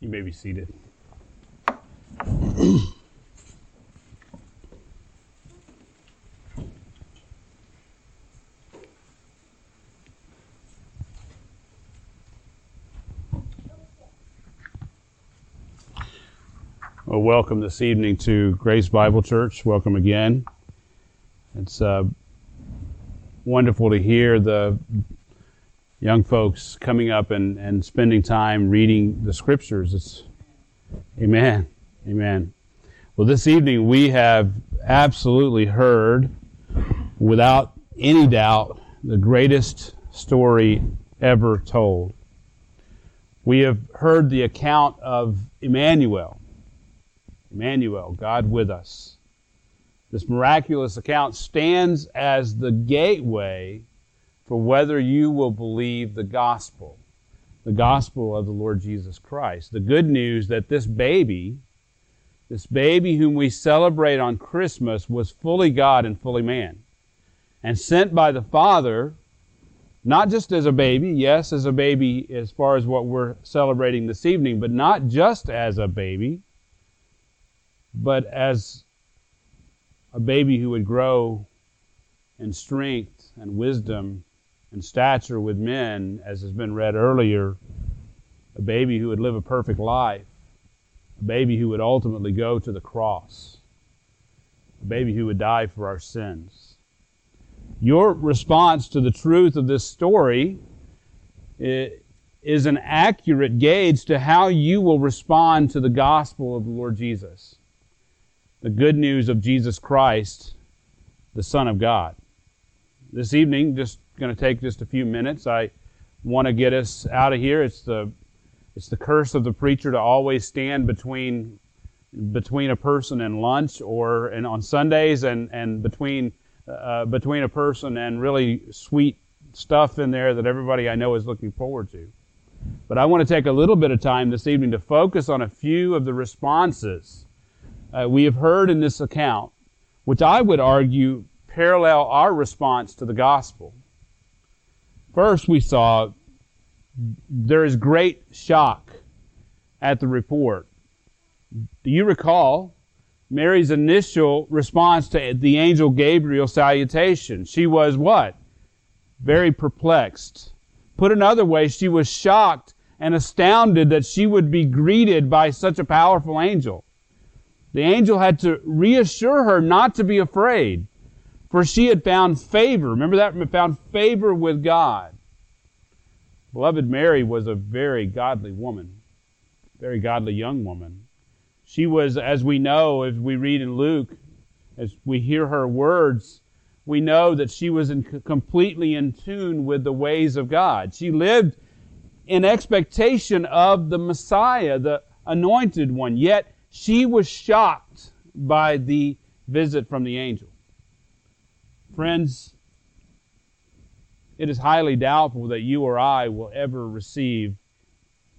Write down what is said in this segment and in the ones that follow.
You may be seated. Well, welcome this evening to Grace Bible Church. Welcome again. It's uh, wonderful to hear the young folks coming up and, and spending time reading the scriptures. It's Amen. Amen. Well, this evening we have absolutely heard, without any doubt, the greatest story ever told. We have heard the account of Emmanuel. Emmanuel, God with us. This miraculous account stands as the gateway for whether you will believe the gospel, the gospel of the Lord Jesus Christ. The good news that this baby, this baby whom we celebrate on Christmas, was fully God and fully man, and sent by the Father, not just as a baby, yes, as a baby as far as what we're celebrating this evening, but not just as a baby, but as a baby who would grow in strength and wisdom and stature with men, as has been read earlier, a baby who would live a perfect life, a baby who would ultimately go to the cross, a baby who would die for our sins. Your response to the truth of this story is an accurate gauge to how you will respond to the gospel of the Lord Jesus, the good news of Jesus Christ, the Son of God. This evening, just going to take just a few minutes. I want to get us out of here. It's the it's the curse of the preacher to always stand between between a person and lunch, or and on Sundays, and and between uh, between a person and really sweet stuff in there that everybody I know is looking forward to. But I want to take a little bit of time this evening to focus on a few of the responses uh, we have heard in this account, which I would argue parallel our response to the gospel. First, we saw there is great shock at the report. Do you recall Mary's initial response to the angel Gabriel's salutation? She was what? Very perplexed. Put another way, she was shocked and astounded that she would be greeted by such a powerful angel. The angel had to reassure her not to be afraid. For she had found favor. Remember that? Found favor with God. Beloved Mary was a very godly woman, very godly young woman. She was, as we know, as we read in Luke, as we hear her words, we know that she was in, completely in tune with the ways of God. She lived in expectation of the Messiah, the anointed one, yet she was shocked by the visit from the angel. Friends, it is highly doubtful that you or I will ever receive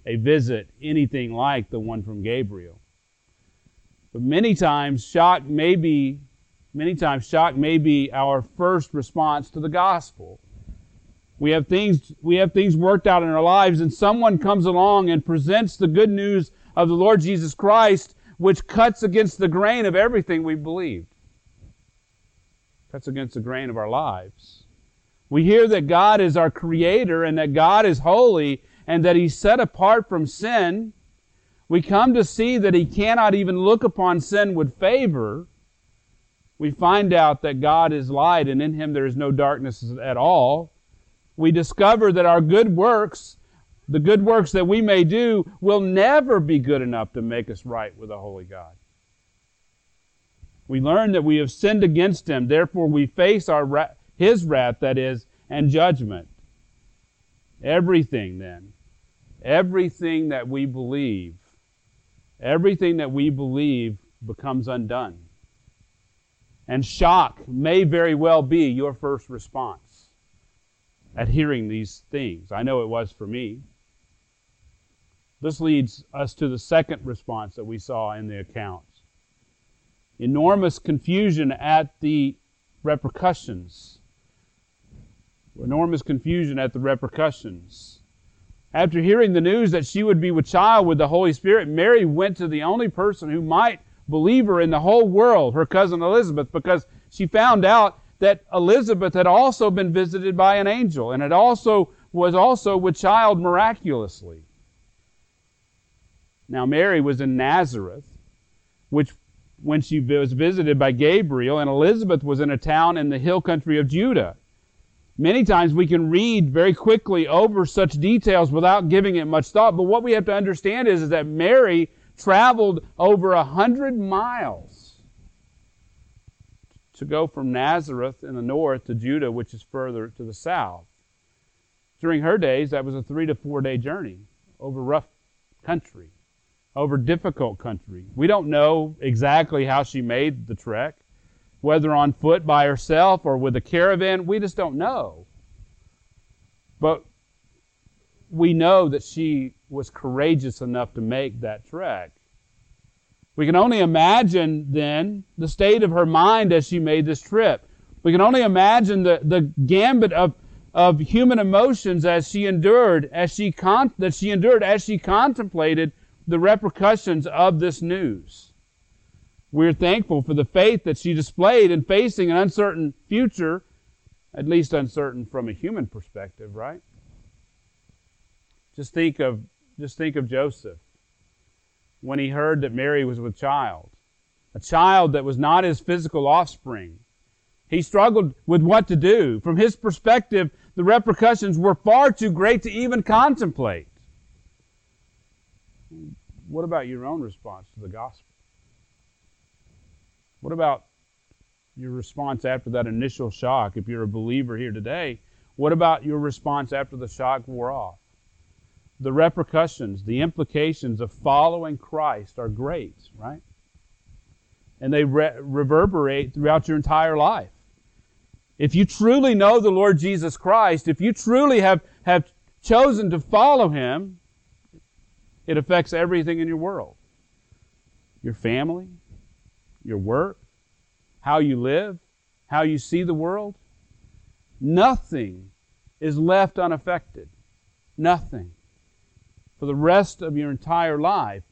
a visit anything like the one from Gabriel. But many times shock may be many times shock may be our first response to the gospel. We have things we have things worked out in our lives and someone comes along and presents the good news of the Lord Jesus Christ which cuts against the grain of everything we believed. Cuts against the grain of our lives. We hear that God is our creator and that God is holy and that he's set apart from sin. We come to see that he cannot even look upon sin with favor. We find out that God is light and in him there is no darkness at all. We discover that our good works, the good works that we may do, will never be good enough to make us right with a holy God. We learn that we have sinned against him, therefore we face our his wrath, that is, and judgment. Everything then, everything that we believe, everything that we believe becomes undone. And shock may very well be your first response at hearing these things. I know it was for me. This leads us to the second response that we saw in the accounts enormous confusion at the repercussions. Enormous confusion at the repercussions. After hearing the news that she would be with child with the Holy Spirit, Mary went to the only person who might believe her in the whole world, her cousin Elizabeth, because she found out that Elizabeth had also been visited by an angel and had also was also with child miraculously. Now Mary was in Nazareth, which when she was visited by Gabriel, and Elizabeth was in a town in the hill country of Judah. Many times we can read very quickly over such details without giving it much thought, but what we have to understand is, is that Mary traveled over a hundred miles to go from Nazareth in the north to Judah, which is further to the south. During her days, that was a three to four day journey over rough country over difficult country. We don't know exactly how she made the trek, whether on foot by herself or with a caravan. We just don't know. But we know that she was courageous enough to make that trek. We can only imagine then the state of her mind as she made this trip. We can only imagine the, the gambit of, of human emotions as she endured, as she con- that she endured as she contemplated the repercussions of this news. We're thankful for the faith that she displayed in facing an uncertain future, at least uncertain from a human perspective, right? Just think of just think of Joseph when he heard that Mary was with child, a child that was not his physical offspring. He struggled with what to do. From his perspective, the repercussions were far too great to even contemplate. What about your own response to the gospel? What about your response after that initial shock? If you're a believer here today, what about your response after the shock wore off? The repercussions, the implications of following Christ are great, right? And they re- reverberate throughout your entire life. If you truly know the Lord Jesus Christ, if you truly have, have chosen to follow Him, it affects everything in your world your family, your work, how you live, how you see the world. Nothing is left unaffected. Nothing. For the rest of your entire life.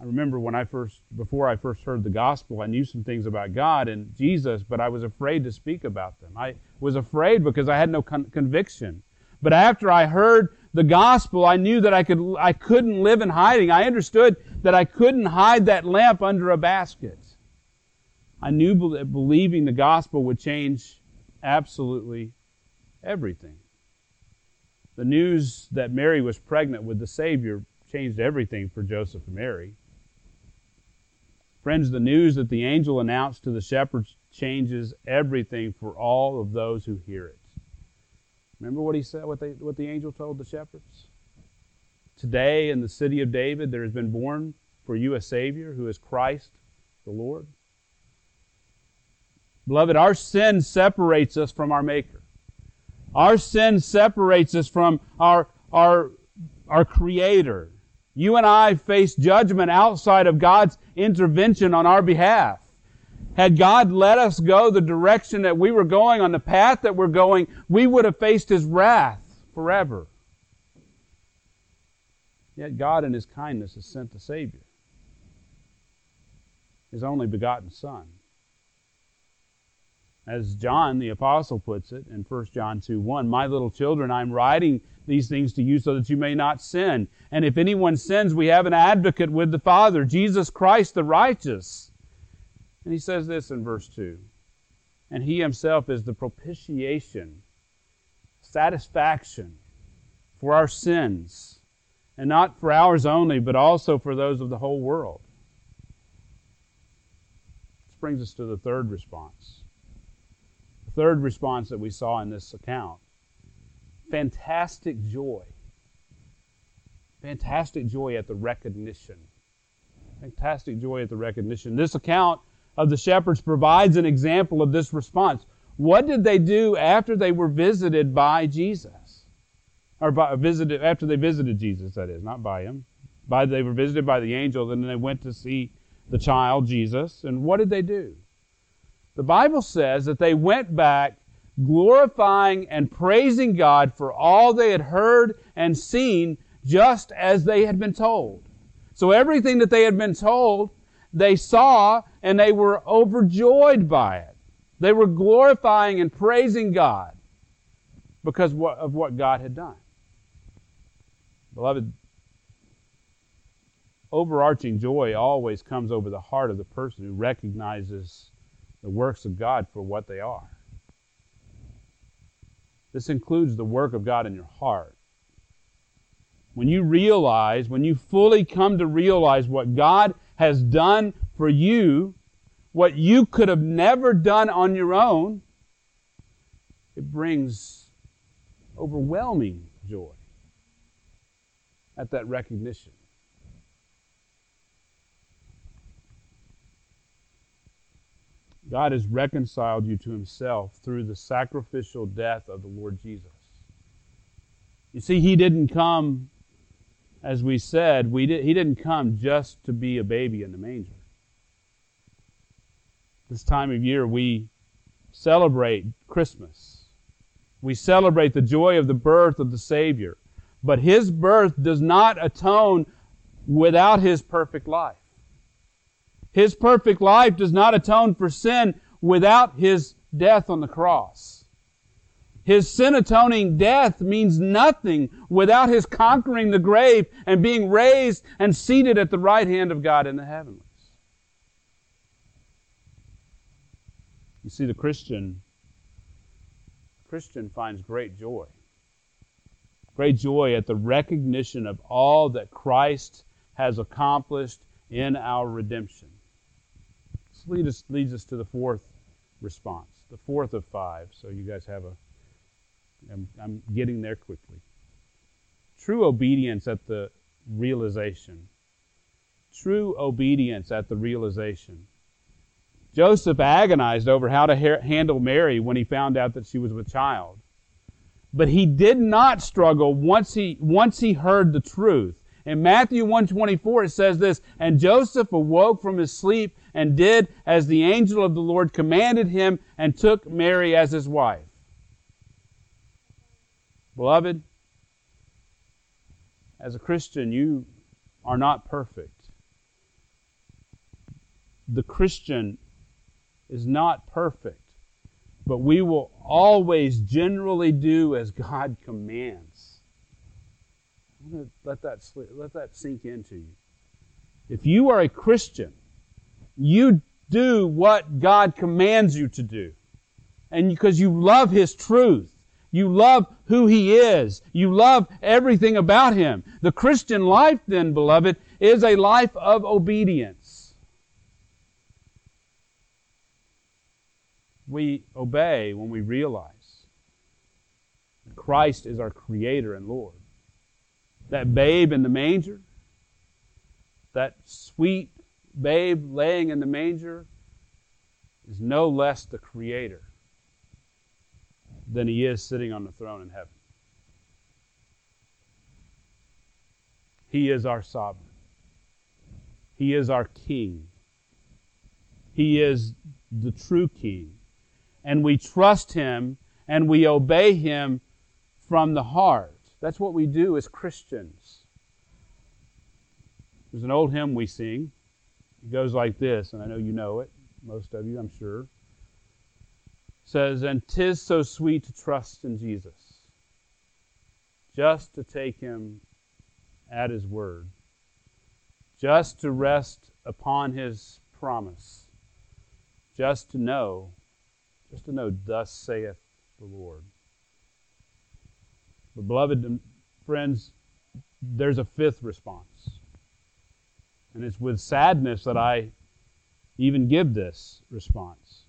I remember when I first, before I first heard the gospel, I knew some things about God and Jesus, but I was afraid to speak about them. I was afraid because I had no con- conviction. But after I heard the gospel, I knew that I could, I couldn't live in hiding. I understood that I couldn't hide that lamp under a basket. I knew that believing the gospel would change absolutely everything. The news that Mary was pregnant with the Savior changed everything for Joseph and Mary. Friends, the news that the angel announced to the shepherds changes everything for all of those who hear it. Remember what he said, what, they, what the angel told the shepherds? Today in the city of David there has been born for you a Savior who is Christ the Lord. Beloved, our sin separates us from our Maker. Our sin separates us from our, our, our Creator. You and I face judgment outside of God's intervention on our behalf. Had God let us go the direction that we were going, on the path that we're going, we would have faced His wrath forever. Yet God, in His kindness, has sent the Savior, His only begotten Son. As John the Apostle puts it in 1 John 2 1, My little children, I'm writing these things to you so that you may not sin. And if anyone sins, we have an advocate with the Father, Jesus Christ the righteous. And he says this in verse 2 And he himself is the propitiation, satisfaction for our sins, and not for ours only, but also for those of the whole world. This brings us to the third response. The third response that we saw in this account fantastic joy. Fantastic joy at the recognition. Fantastic joy at the recognition. This account of the shepherds provides an example of this response. What did they do after they were visited by Jesus? Or by, visited after they visited Jesus, that is, not by him. By they were visited by the angel, and then they went to see the child Jesus. And what did they do? The Bible says that they went back glorifying and praising God for all they had heard and seen just as they had been told. So everything that they had been told, they saw and they were overjoyed by it. They were glorifying and praising God because of what God had done. Beloved, overarching joy always comes over the heart of the person who recognizes the works of God for what they are. This includes the work of God in your heart. When you realize, when you fully come to realize what God has done for you, what you could have never done on your own, it brings overwhelming joy at that recognition. God has reconciled you to himself through the sacrificial death of the Lord Jesus. You see, he didn't come, as we said, we he didn't come just to be a baby in the manger. This time of year, we celebrate Christmas. We celebrate the joy of the birth of the Savior. But his birth does not atone without his perfect life. His perfect life does not atone for sin without his death on the cross. His sin atoning death means nothing without his conquering the grave and being raised and seated at the right hand of God in the heavenlies. You see, the Christian, Christian finds great joy. Great joy at the recognition of all that Christ has accomplished in our redemption lead us, leads us to the fourth response, the fourth of five. So you guys have a, I'm, I'm getting there quickly. True obedience at the realization. True obedience at the realization. Joseph agonized over how to ha- handle Mary when he found out that she was with child. But he did not struggle once he, once he heard the truth. In Matthew 124 it says this, And Joseph awoke from his sleep and did as the angel of the Lord commanded him and took Mary as his wife. Beloved, as a Christian, you are not perfect. The Christian is not perfect, but we will always generally do as God commands. Let that, let that sink into you. If you are a Christian, you do what God commands you to do. And because you love His truth. You love who He is. You love everything about Him. The Christian life, then, beloved, is a life of obedience. We obey when we realize that Christ is our Creator and Lord. That babe in the manger, that sweet babe laying in the manger is no less the creator than he is sitting on the throne in heaven. He is our sovereign. He is our king. He is the true king. And we trust him and we obey him from the heart. That's what we do as Christians. There's an old hymn we sing. It goes like this, and I know you know it, most of you, I'm sure. It says, And tis so sweet to trust in Jesus, just to take him at his word, just to rest upon his promise, just to know, just to know, thus saith the Lord. But beloved um, friends, there's a fifth response. And it's with sadness that I even give this response.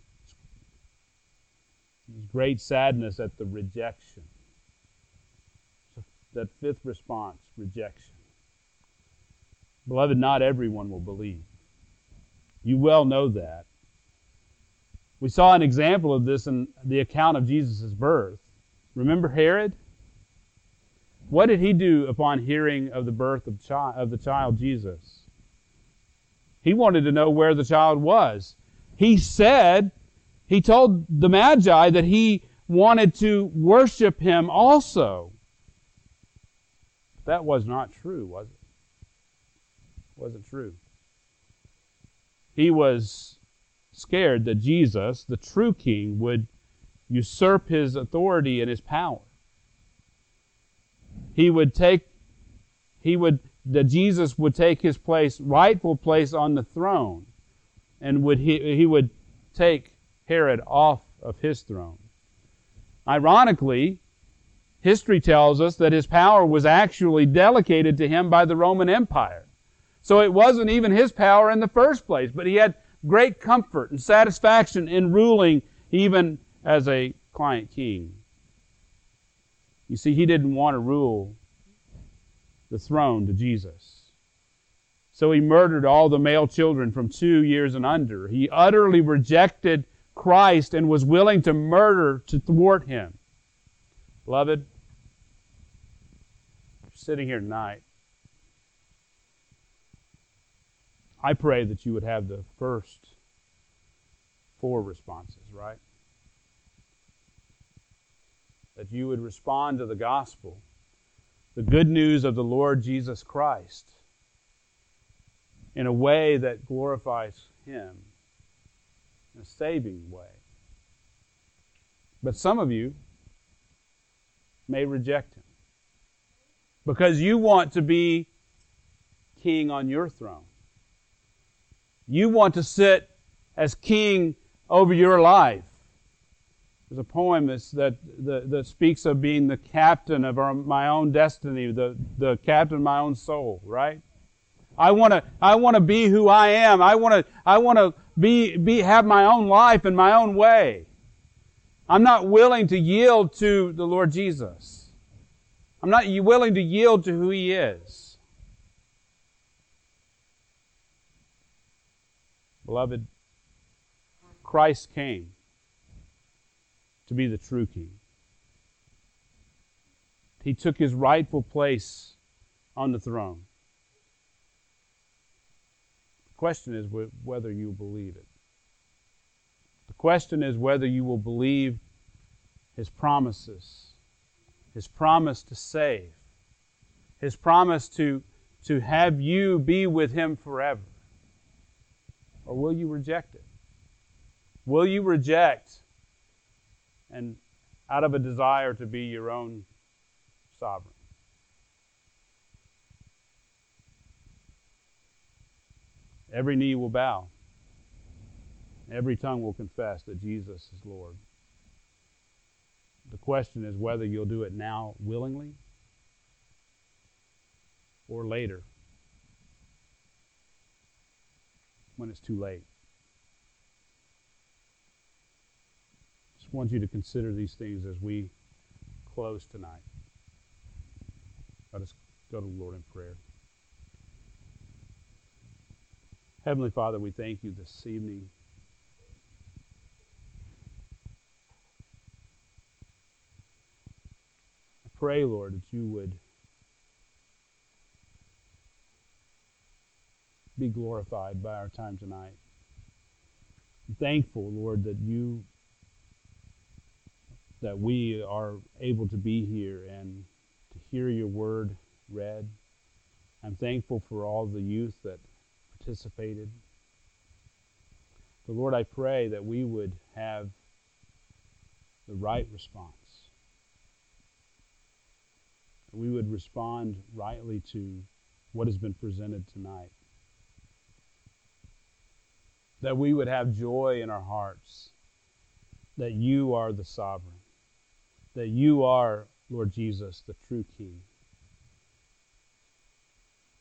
There's great sadness at the rejection. That fifth response, rejection. Beloved, not everyone will believe. You well know that. We saw an example of this in the account of Jesus' birth. Remember Herod? What did he do upon hearing of the birth of, chi- of the child Jesus? He wanted to know where the child was. He said, he told the Magi that he wanted to worship him also. That was not true, was it? Wasn't true. He was scared that Jesus, the true king, would usurp his authority and his power. He would take, he would, that Jesus would take his place, rightful place on the throne, and would he, he would take Herod off of his throne. Ironically, history tells us that his power was actually delegated to him by the Roman Empire. So it wasn't even his power in the first place, but he had great comfort and satisfaction in ruling even as a client king. You see, he didn't want to rule the throne to Jesus. So he murdered all the male children from two years and under. He utterly rejected Christ and was willing to murder to thwart him. Beloved, sitting here tonight, I pray that you would have the first four responses, right? That you would respond to the gospel, the good news of the Lord Jesus Christ, in a way that glorifies Him in a saving way. But some of you may reject him because you want to be king on your throne. You want to sit as king over your life. There's a poem that, that, that speaks of being the captain of our, my own destiny, the, the captain of my own soul, right? I want to I want to be who I am. I want to I want to be, be have my own life in my own way. I'm not willing to yield to the Lord Jesus. I'm not willing to yield to who he is. Beloved, Christ came to be the true king. He took his rightful place on the throne The question is whether you believe it. The question is whether you will believe His promises, His promise to save, His promise to, to have you be with Him forever. Or will you reject it? Will you reject and out of a desire to be your own sovereign? Every knee will bow. Every tongue will confess that Jesus is Lord. The question is whether you'll do it now willingly or later when it's too late. Just want you to consider these things as we close tonight. Let us go to the Lord in prayer. Heavenly Father, we thank you this evening. I pray, Lord, that you would be glorified by our time tonight. I'm thankful, Lord, that you that we are able to be here and to hear your word read. I'm thankful for all the youth that participated. But Lord, I pray that we would have the right response. We would respond rightly to what has been presented tonight. That we would have joy in our hearts that you are the sovereign, that you are, Lord Jesus, the true King.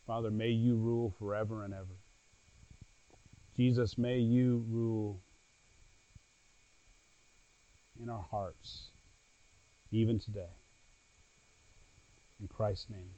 Father, may you rule forever and ever. Jesus, may you rule in our hearts, even today. In Christ's name.